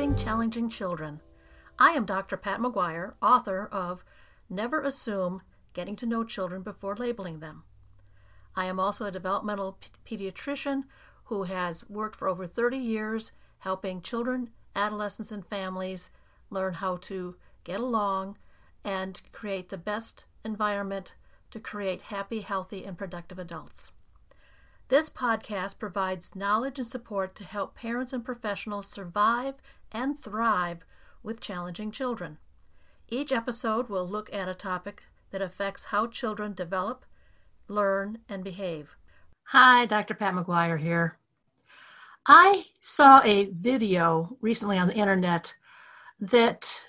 Challenging Children. I am Dr. Pat McGuire, author of Never Assume Getting to Know Children Before Labeling Them. I am also a developmental p- pediatrician who has worked for over 30 years helping children, adolescents, and families learn how to get along and create the best environment to create happy, healthy, and productive adults. This podcast provides knowledge and support to help parents and professionals survive and thrive with challenging children. Each episode will look at a topic that affects how children develop, learn, and behave. Hi, Dr. Pat McGuire here. I saw a video recently on the internet that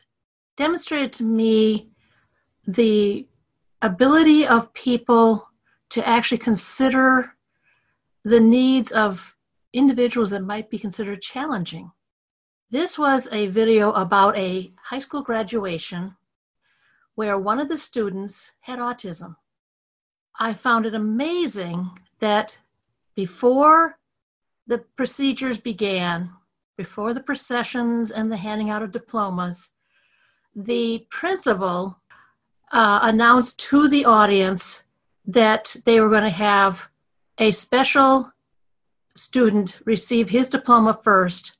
demonstrated to me the ability of people to actually consider the needs of individuals that might be considered challenging. This was a video about a high school graduation where one of the students had autism. I found it amazing that before the procedures began, before the processions and the handing out of diplomas, the principal uh, announced to the audience that they were going to have a special student receive his diploma first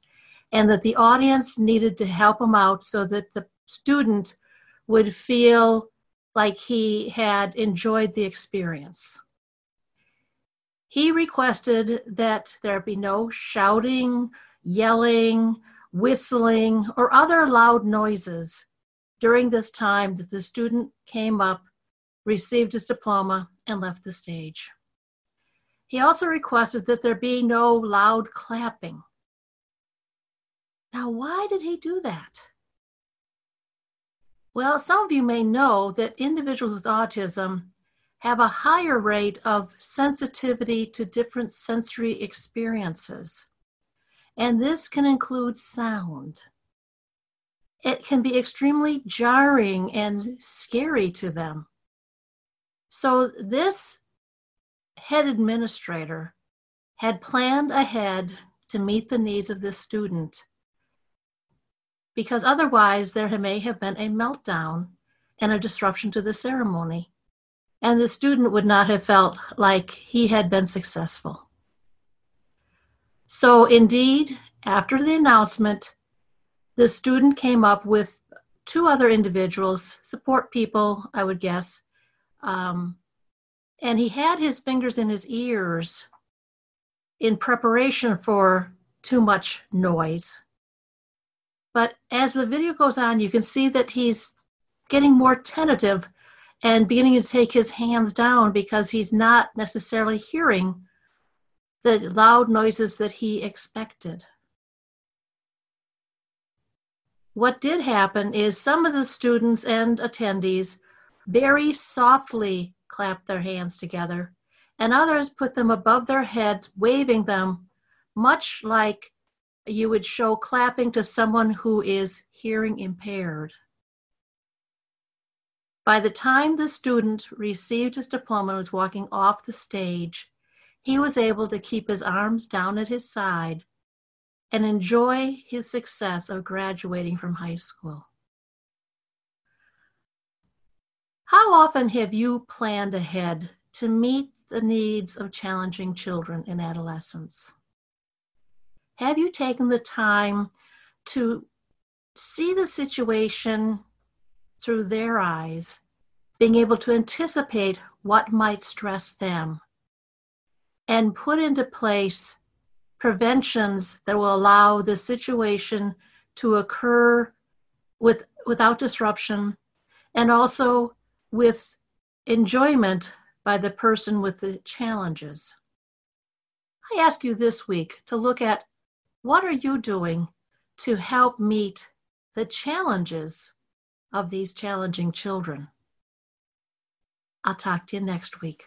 and that the audience needed to help him out so that the student would feel like he had enjoyed the experience. He requested that there be no shouting, yelling, whistling, or other loud noises during this time that the student came up, received his diploma, and left the stage. He also requested that there be no loud clapping. Now, why did he do that? Well, some of you may know that individuals with autism have a higher rate of sensitivity to different sensory experiences. And this can include sound. It can be extremely jarring and scary to them. So, this head administrator had planned ahead to meet the needs of this student because otherwise there may have been a meltdown and a disruption to the ceremony, and the student would not have felt like he had been successful. So, indeed, after the announcement, the student came up with two other individuals, support people, I would guess, um, and he had his fingers in his ears in preparation for too much noise. But as the video goes on, you can see that he's getting more tentative and beginning to take his hands down because he's not necessarily hearing the loud noises that he expected. What did happen is some of the students and attendees very softly clapped their hands together, and others put them above their heads, waving them, much like you would show clapping to someone who is hearing impaired. By the time the student received his diploma and was walking off the stage, he was able to keep his arms down at his side and enjoy his success of graduating from high school. How often have you planned ahead to meet the needs of challenging children and adolescents? Have you taken the time to see the situation through their eyes, being able to anticipate what might stress them, and put into place preventions that will allow the situation to occur with, without disruption and also with enjoyment by the person with the challenges. I ask you this week to look at what are you doing to help meet the challenges of these challenging children? I'll talk to you next week.